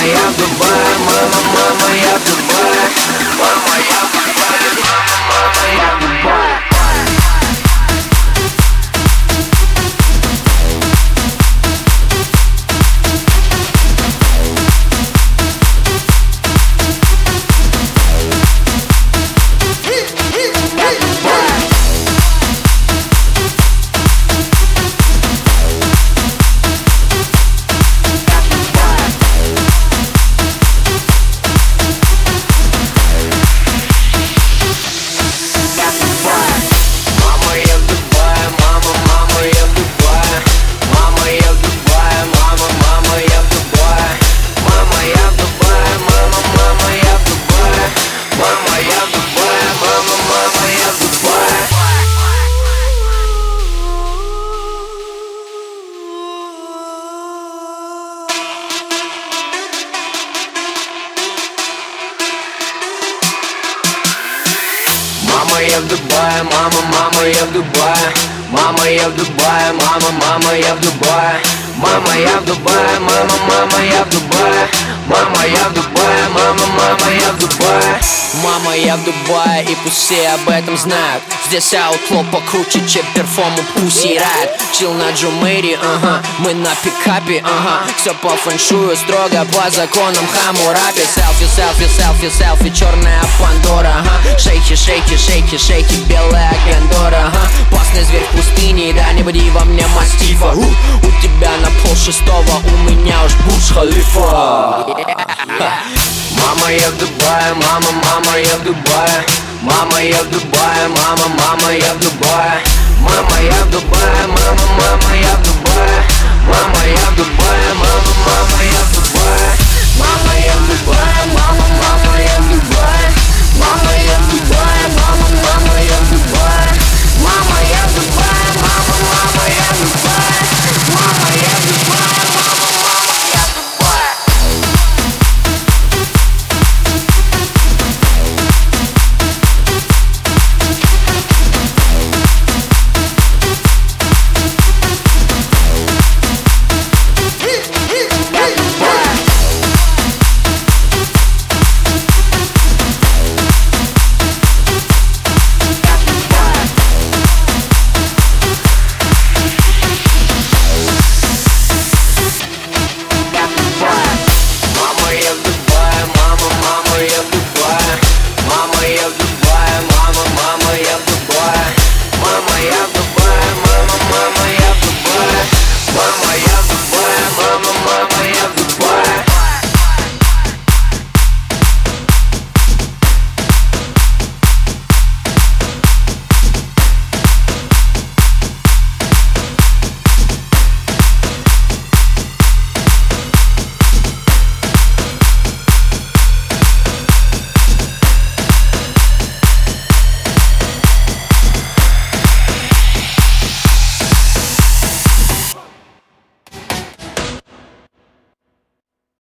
моя Дубай, мама, мама, я Мама, я в Дубае, мама, мама, я в Дубае. Мама, я в Дубае, мама, мама, я в Дубае. Мама, я в Дубае, мама, мама, я в Дубае. Мама, я в Дубае, Мама, я в Дубае и пусть все об этом знают. Здесь аутло покруче, чем перформу Пуси Райт Чил на Джумэри, ага, мы на пикапе, ага. Все по фэншую, строго по законам Хамурапи Селфи, селфи, селфи, селфи, черная Пандора, ага. Шейхи, шейхи, шейхи, шейхи, белая Гандора, ага. Опасный зверь в пустыне, да не буди во мне мастифа. У, у тебя на пол шестого, у меня уж Бурж Халифа. Дубае, мама, я в Дубае Мама, мама, я в Дубае. Мама, я в Дубае, мама, мама, я в Дубае. Мама, я в Дубае